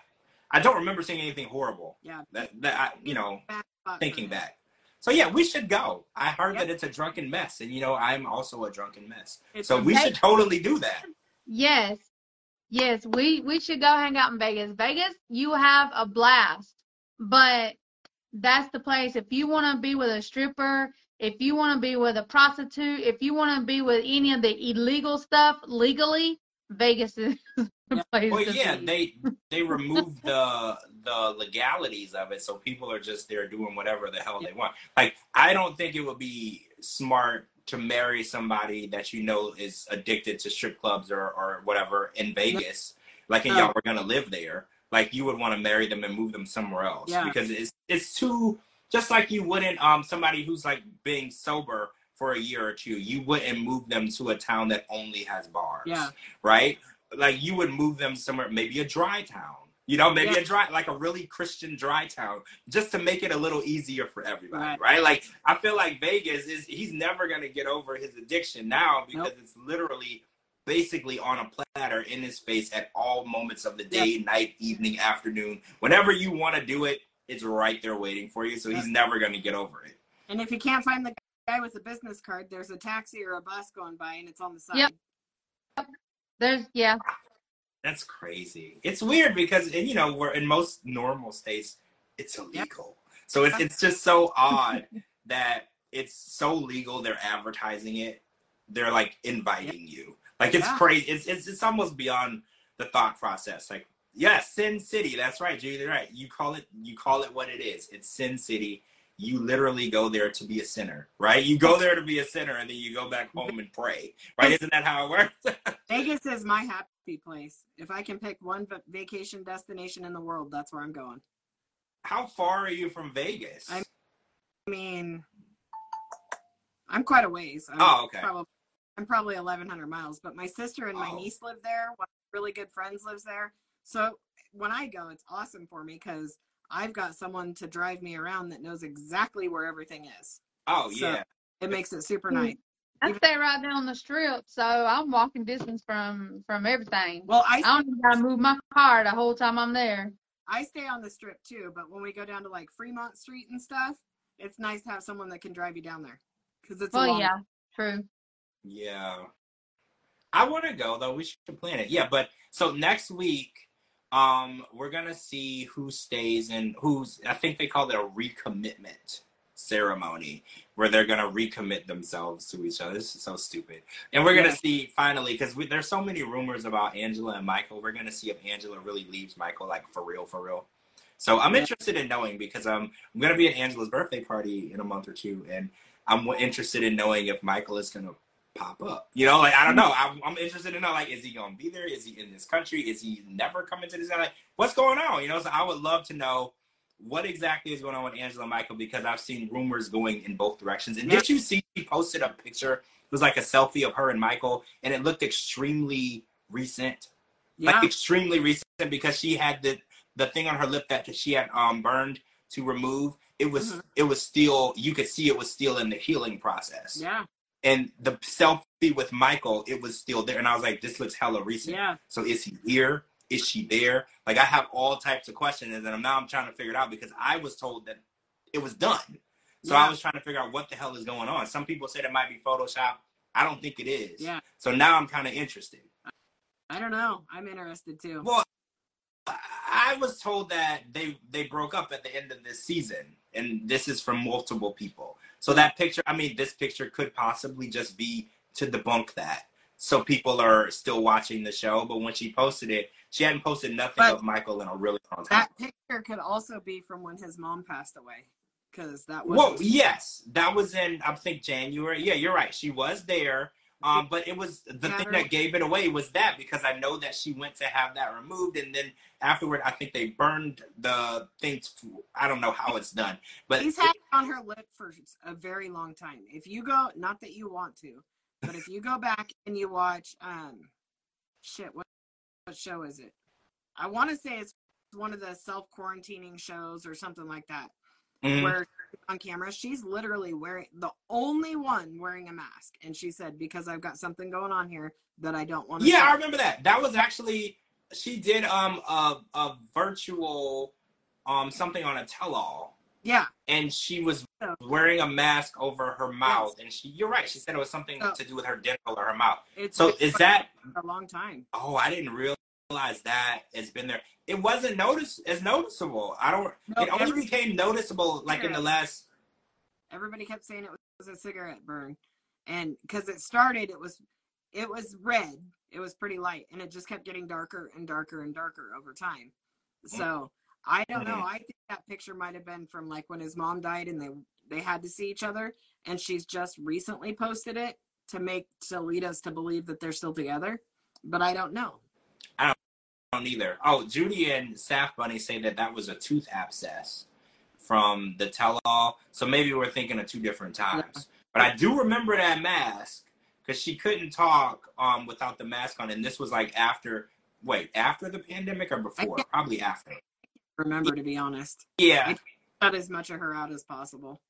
I don't remember seeing anything horrible. Yeah. That that I, you know, Bad spot for thinking back. So yeah, we should go. I heard Yep. that it's a drunken mess, and you know, I'm also a drunken mess. It's So we should totally do that. Yes. Yes, we we should go hang out in Vegas. Vegas, you have a blast. But that's the place if you want to be with a stripper, if you want to be with a prostitute, if you want to be with any of the illegal stuff legally, Vegas is Yeah. place Well, yeah, be. they they remove the the legalities of it, so people are just there doing whatever the hell they want. Like, I don't think it would be smart to marry somebody that you know is addicted to strip clubs or or whatever in Vegas. Like, and y'all were gonna live there. Like, you would want to marry them and move them somewhere else Yeah. because it's it's too just like you wouldn't um somebody who's like being sober for a year or two, you wouldn't move them to a town that only has bars Yeah. right? Like you would move them somewhere, maybe a dry town. You know, maybe Yeah. a dry, like a really Christian dry town, just to make it a little easier for everybody, Right. right? Like I feel like Vegas is he's never gonna get over his addiction now because Nope. it's literally basically on a platter in his face at all moments of the day, night, evening, afternoon. Whenever you want to do it, it's right there waiting for you. So he's never gonna get over it. And if you can't find the guy with the business card, there's a taxi or a bus going by and it's on the side. Yep. There's yeah. That's crazy. It's weird because and, you know we're in most normal states, it's illegal. So it's uh-huh. it's just so odd that it's so legal. They're advertising it. They're like inviting you. Like it's Yeah. crazy. It's it's it's almost beyond the thought process. Like yes, Sin City. That's right, Julie. Right. You call it you call it what it is. It's Sin City. You literally go there to be a sinner, right? You go there to be a sinner, and then you go back home and pray, right? Isn't that how it works? Vegas is my happy place. If I can pick one va- vacation destination in the world, that's where I'm going. How far are you from Vegas? I mean, I'm quite a ways. I'm Oh, okay. Probably, I'm probably 1,100 miles, but my sister and my Oh. niece live there. One of my really good friends lives there. So when I go, it's awesome for me because I've got someone to drive me around that knows exactly where everything is. oh So- yeah. It makes it super Hmm. nice. I stay right down the strip, so I'm walking distance from from everything. Well, I I don't even gotta move my car the whole time I'm there. I stay on the strip too, but when we go down to like Fremont Street and stuff, it's nice to have someone that can drive you down there because it's a Well, long- yeah, true. Yeah. I want to go though. We should plan it. Yeah, but so next week, um, we're gonna see who stays and who's. I think they call it a recommitment ceremony, where they're gonna recommit themselves to each other. This is so stupid. And we're gonna Yeah. see finally because there's so many rumors about Angela and Michael. We're gonna see if Angela really leaves Michael, like for real, for real. So I'm Yeah. interested in knowing because um, I'm gonna be at Angela's birthday party in a month or two, and I'm interested in knowing if Michael is gonna pop up. You know, like I don't know. I'm, I'm interested to know like is he gonna be there? Is he in this country? Is he never coming to this? Like what's going on? You know, so I would love to know what exactly is going on with Angela Michael because I've seen rumors going in both directions. And did you see she posted a picture? It was like a selfie of her and Michael, and it looked extremely recent, Yeah. like extremely recent because she had the the thing on her lip that she had um burned to remove. It was Mhm. it was still you could see it was still in the healing process. yeah. And the selfie with Michael, it was still there, and I was like, this looks hella recent. Yeah. So is he here? Is she there? Like I have all types of questions, and I'm now I'm trying to figure it out because I was told that it was done. So Yeah. I was trying to figure out what the hell is going on. Some people said it might be Photoshop. I don't think it is. Yeah. So now I'm kind of interested. I don't know. I'm interested too. Well, I was told that they they broke up at the end of this season, and this is from multiple people. So that picture, I mean, this picture could possibly just be to debunk that. So people are still watching the show, but when she posted it, she hadn't posted nothing But- of Michael in a really long time. That picture could also be from when his mom passed away, because that was. Whoa, yes, that was in I think January. Yeah, you're right. She was there. Um, but it was the Yeah, thing that gave it away was that because I know that she went to have that removed, and then afterward, I think they burned the things. I don't know how it's done, but He's had it on her lip for a very long time. If you go, not that you want to, but if you go back and you watch, um, shit, what what show is it? I want to say it's one of the self quarantining shows or something like that, Mhm. where on camera she's literally wearing the only one wearing a mask, and she said because I've got something going on here that I don't want to. yeah, I remember that. That was actually she did um a a virtual um something on a tell-all. yeah, and she was So- wearing a mask over her mouth and she you're right she said it was something So- to do with her dental or her mouth it's so is that a long time. oh i didn't realize that it's been there. It wasn't notice as noticeable. I don't No, it only became noticeable like in the last everybody kept saying it was a cigarette burn. And because it started it was it was red. It was pretty light and it just kept getting darker and darker and darker over time. Hmm. So i don't know. I think that picture might have been from like when his mom died and they they had to see each other and she's just recently posted it to make to lead us to believe that they're still together but i don't know don't either. Oh judy and saf bunny say that that was a tooth abscess from the tell-all. So maybe we're thinking of two different times. But i do remember that mask because she couldn't talk um without the mask on and this was like after wait after the pandemic or before? probably after. remember to be honest. Yeah. Cut as much of her out as possible.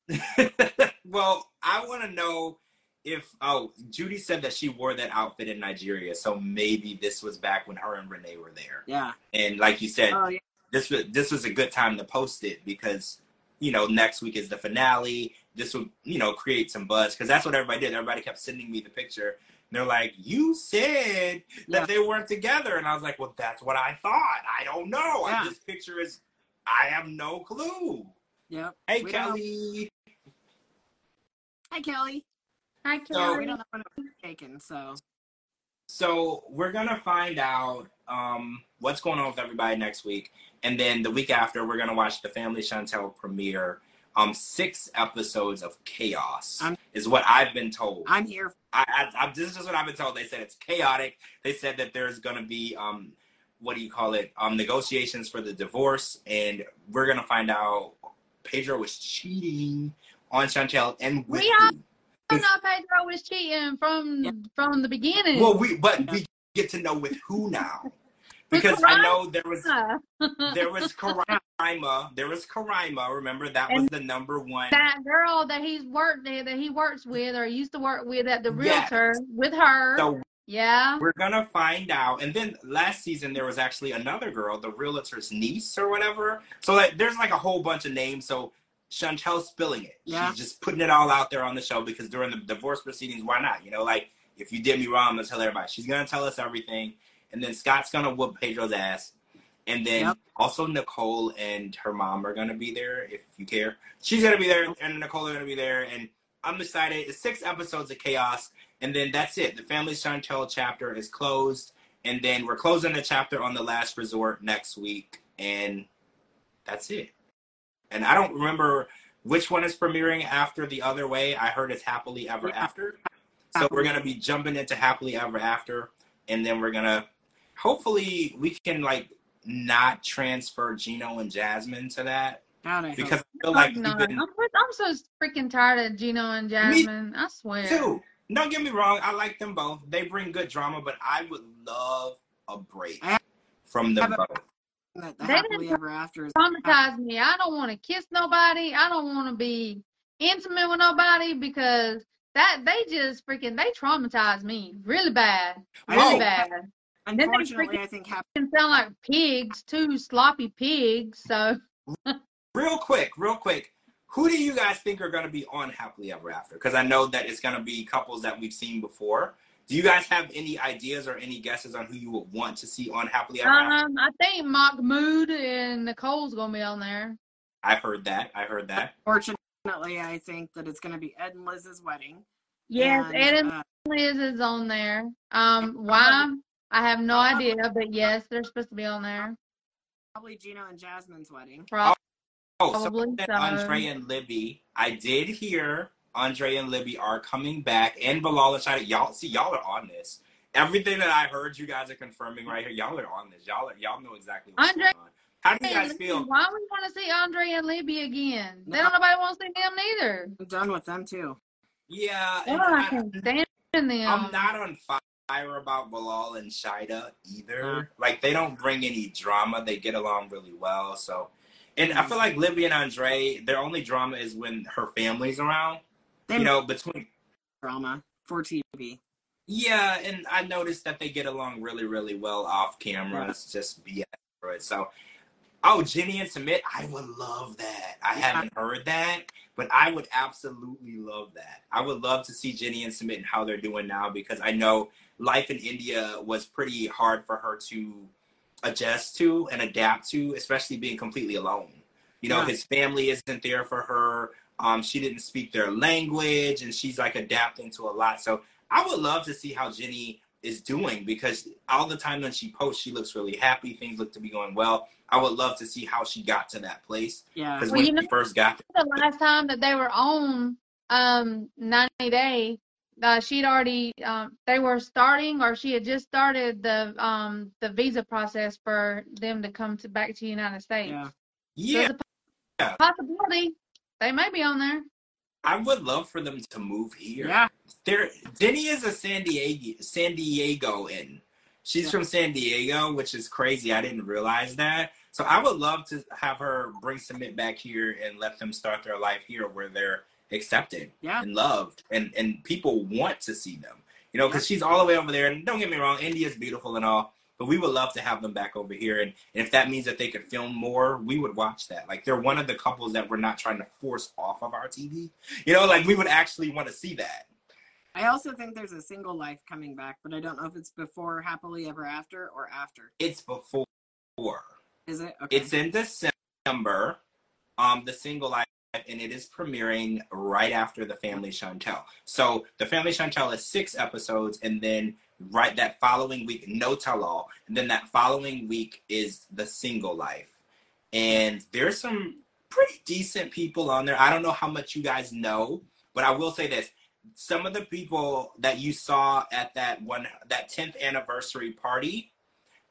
Well i want to know if oh judy said that she wore that outfit in nigeria so maybe this was back when her and renee were there. Yeah. And like you said oh yeah. this was this was a good time to post it because you know next week is the finale. This would you know create some buzz because that's what everybody did. Everybody kept sending me the picture. And they're like you said Yeah. that they weren't together. And i was like well that's what i thought. I don't know. Yeah. this picture is i have no clue. Yep. Hey We kelly. Hi kelly Hi, So- Carrie. we don't know when it's taken so So we're gonna find out um, what's going on with everybody next week, and then the week after, we're gonna watch the Family Chantel premiere. Um, six episodes of chaos I'm- is what I've been told. i'm here I, I, I, this is just what I've been told. They said it's chaotic. They said that there's gonna be um, what do you call it? Um, negotiations for the divorce, and we're gonna find out Pedro was cheating on Chantel and with We are- who. I know Pedro was cheating from Yeah. from the beginning. Well, we but we get to know with who now, because I know there was there was Karima, there was Karima. Remember that was the number one. that girl that he's worked there that he works with or used to work with at the Yes. realtor with her. So yeah. we're gonna find out. And then last season there was actually another girl, the realtor's niece or whatever. So like, there's like a whole bunch of names. So Chantel's spilling it. Yeah. She's just putting it all out there on the show because during the divorce proceedings, why not? You know, like if you did me wrong, I'm gonna tell everybody. She's gonna tell us everything, and then Scott's gonna whoop Pedro's ass. And then Yep. also Nicole and her mom are gonna be there if you care. She's gonna be there, and Nicole are gonna be there, and I'm excited. It's six episodes of chaos, and then that's it. The Family Chantel chapter is closed, and then we're closing the chapter on the Last Resort next week, and that's it. And I don't remember which one is premiering after the other way. I heard it's Happily Ever Yeah. After. So we're gonna be jumping into Happily Ever After, and then we're gonna hopefully we can like not transfer Gino and Jasmine to that I hope. because I feel like Fuck no. been I'm, I'm so freaking tired of Gino and Jasmine. I swear. too. Don't get me wrong, I like them both. They bring good drama, but I would love a break from them both. That the They happily ever after is Traumatize me. I don't want to kiss nobody. I don't want to be intimate with nobody because that they just freaking they traumatize me really bad, I really think- bad. they unfortunately freaking- I think happy Can sound like pigs two sloppy pigs. So Real quick, real quick. Who do you guys think are going to be on Happily Ever After? Because I know that it's going to be couples that we've seen before. Do you guys have any ideas or any guesses on who you would want to see on Happily Ever After? um, I think Mahmoud and Nicole's gonna be on there. I heard that. I heard that. Fortunately, I think that it's going to be Ed and Liz's wedding. Yes, and, Ed and uh, Liz is on there. Um, why? I have no idea, but yes, they're supposed to be on there. probably Gino and Jasmine's wedding. Probably. Oh, so Probably then so. Andre and Libby. I did hear Andre and Libby are coming back, and Bilal and Shaeeda. Y'all see, y'all are on this. Everything that I heard, you guys are confirming right here. Y'all are on this. Y'all are, y'all know exactly what's Andre- going on. How do you Hey, guys Libby, feel? Why we want to see Andre and Libby again? They don't nobody wants to see them neither. I'm done with them too. Yeah, Oh, I I, can stand them. I'm not on fire about Bilal and Shaeeda either. Uh. Like they don't bring any drama. They get along really well. So, and I feel like Libby and Andre, their only drama is when her family's around. They You know, between drama for TV. Yeah, and I noticed that they get along really, really well off camera. It's just BS for it. So, oh, Jenny and Sumit, I would love that. I Yeah. haven't heard that, but I would absolutely love that. I would love to see Jenny and Sumit and how they're doing now because I know life in India was pretty hard for her to adjust to and adapt to, especially being completely alone. You know, Yeah. his family isn't there for her. Um, she didn't speak their language, and she's like adapting to a lot. So I would love to see how Jenny is doing because all the time that she posts, she looks really happy. Things look to be going well. I would love to see how she got to that place Yeah. because Well, when you know- first got there, the last time that they were on um 90 day uh, she'd already um, they were starting or she had just started the um the visa process for them to come to back to the united states Yeah. so yeah, there's a possibility they may be on there I would love for them to move here. Yeah. There, Jenny is a San Diego, San Diego in. She's Yeah. from San Diego, which is crazy. I didn't realize that. So I would love to have her bring Sumit back here and let them start their life here, where they're accepted Yeah. and loved, and and people want to see them. You know, because she's all the way over there. And don't get me wrong, India's beautiful and all, but we would love to have them back over here. And, and if that means that they could film more, we would watch that. Like they're one of the couples that we're not trying to force off of our TV. You know, like we would actually want to see that. I also think there's a single life coming back, but I don't know if it's before Happily Ever After or after. It's before. Is it? Okay. It's in December. Um, the single life, and it is premiering right after the Family Chantel. So the Family Chantel is six episodes, and then right that following week, No Tell All, and then that following week is the single life. And there's some pretty decent people on there. I don't know how much you guys know, but I will say this: some of the people that you saw at that one that 10th anniversary party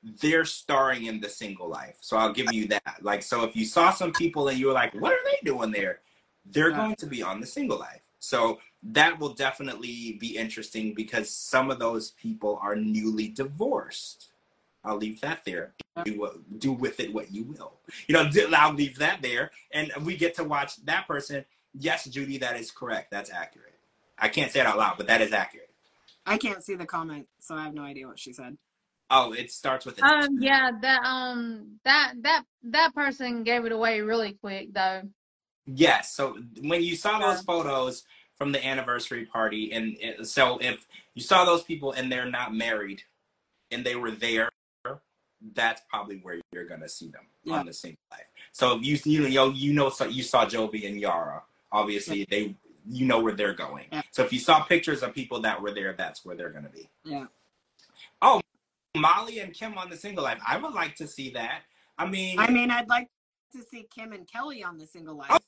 they're starring in the single life. So i'll give you that. Like so if you saw some people and you were like what are they doing there? They're going to be on the single life. So that will definitely be interesting because some of those people are newly divorced. I'll leave that there. Do, what, do with it what you will. You know i'll leave that there. And we get to watch that person. Yes judy that is correct. That's accurate. I can't say it out loud but that is accurate. I can't see the comment, so I have no idea what she said. Oh it starts with um yeah that um that that that person gave it away really quick though Yes. So when you saw those photos from the anniversary party, and it, so if you saw those people and they're not married, and they were there, that's probably where you're gonna see them Yeah. on the same life. So if you you know you know so you saw Jovi and Yara. Obviously, they you know where they're going. Yeah. So if you saw pictures of people that were there, that's where they're gonna be. Yeah. Molly and Kim on the single life. I would like to see that. I mean, I mean, I'd like to see Kim and Kelly on the single life. Oh,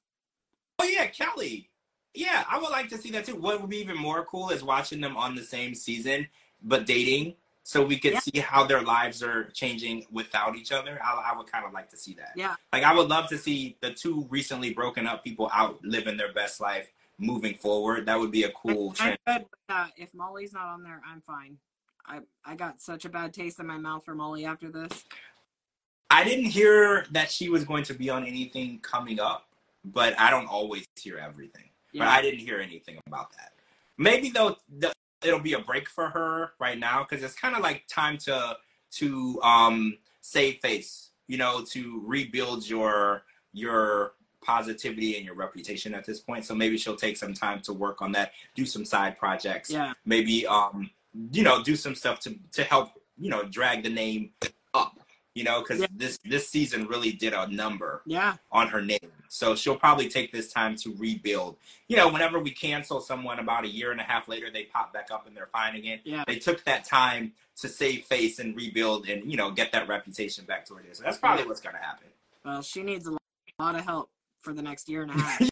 oh yeah, Kelly. Yeah, I would like to see that too. What would be even more cool is watching them on the same season but dating so we could Yeah. see how their lives are changing without each other. I, I would kind of like to see that. Yeah. Like I would love to see the two recently broken up people out living their best life moving forward. That would be a cool I'm trend. good that. Uh, if Molly's not on there, I'm fine. I I got such a bad taste in my mouth for Molly after this. I didn't hear that she was going to be on anything coming up, but I don't always hear everything. But I didn't hear anything about that. Maybe though, the, it'll be a break for her right now because it's kind of like time to to um save face. You know, to rebuild your your positivity and your reputation at this point. So maybe she'll take some time to work on that, do some side projects. Yeah. Maybe um you know do some stuff to to help you know drag the name up. You know, because Yeah. this this season really did a number Yeah. on her name. So she'll probably take this time to rebuild. You know, whenever we cancel someone about a year and a half later, they pop back up and they're fine again. Yeah. They took that time to save face and rebuild and, you know, get that reputation back to where it is. So that's probably what's going to happen. Well, she needs a lot of help for the next year and a half.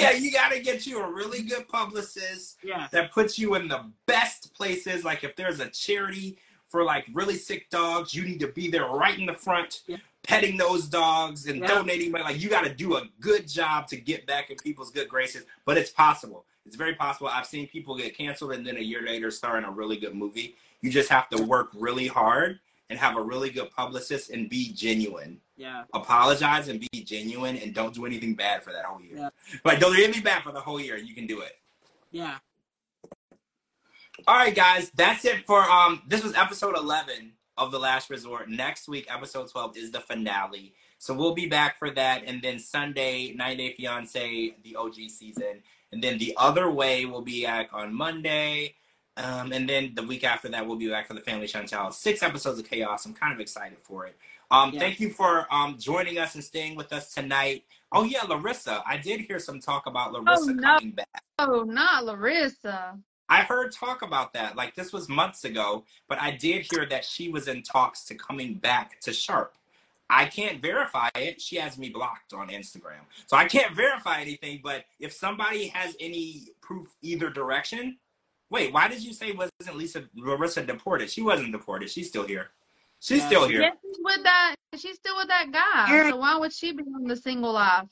Yeah, you got to get you a really good publicist yeah. that puts you in the best places. Like if there's a charity for like really sick dogs, you need to be there right in the front, Yeah. petting those dogs and Yeah. donating money. Like you got to do a good job to get back in people's good graces. But it's possible. It's very possible. I've seen people get canceled and then a year later star in a really good movie. You just have to work really hard and have a really good publicist and be genuine. Yeah. Apologize and be genuine and don't do anything bad for that whole year. Yeah. Like don't do anything bad for the whole year. You can do it. Yeah. All right, guys, that's it for um. This was episode eleven of the Last Resort. Next week, episode twelve is the finale. So we'll be back for that, and then Sunday, 90 Day Fiance, the OG season, and then the other way will be back on Monday, um, and then the week after that we'll be back for the Family Chantel. Six episodes of chaos. I'm kind of excited for it. Um, Yeah. Thank you for um joining us and staying with us tonight. Oh yeah, Larissa. I did hear some talk about Larissa no. coming back. Oh, not Larissa. I heard talk about that. Like this was months ago, but I did hear that she was in talks to coming back to Sharp. I can't verify it. She has me blocked on Instagram. So I can't verify anything, but if somebody has any proof either direction, wait, why did you say wasn't Lisa Larissa deported? She wasn't deported. She's still here. She's Yeah, still here. Yeah, she's with that. She's still with that guy. Eric- So why would she be on the single life?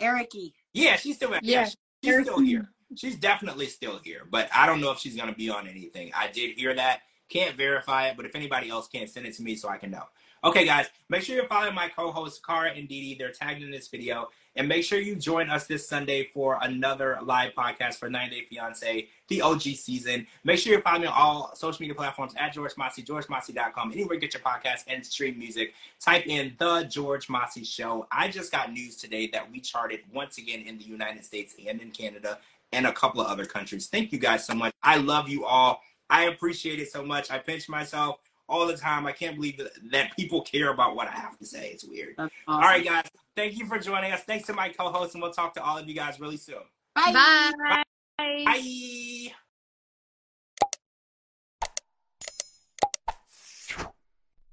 Ericy. Yeah, she's still yeah, Yeah. she's still here. She's definitely still here, but I don't know if she's gonna be on anything. I did hear that. Can't verify it, but if anybody else can, send it to me so I can know. Okay, guys, make sure you're following my co-hosts Kara and DeeDee. They're tagged in this video, and make sure you join us this Sunday for another live podcast for 90 Day Fiance, the OG season. Make sure you're following me on all social media platforms at George Mossey, georgemossey.com, anywhere you get your podcast and stream music. Type in the George Mossey Show. I just got news today that we charted once again in the United States and in Canada and a couple of other countries. Thank you guys so much. I love you all. I appreciate it so much. I pinch myself all the time. I can't believe that, that people care about what I have to say. It's weird. That's All awesome. right, guys. Thank you for joining us. Thanks to my co host, and we'll talk to all of you guys really soon. Bye. Bye. Bye.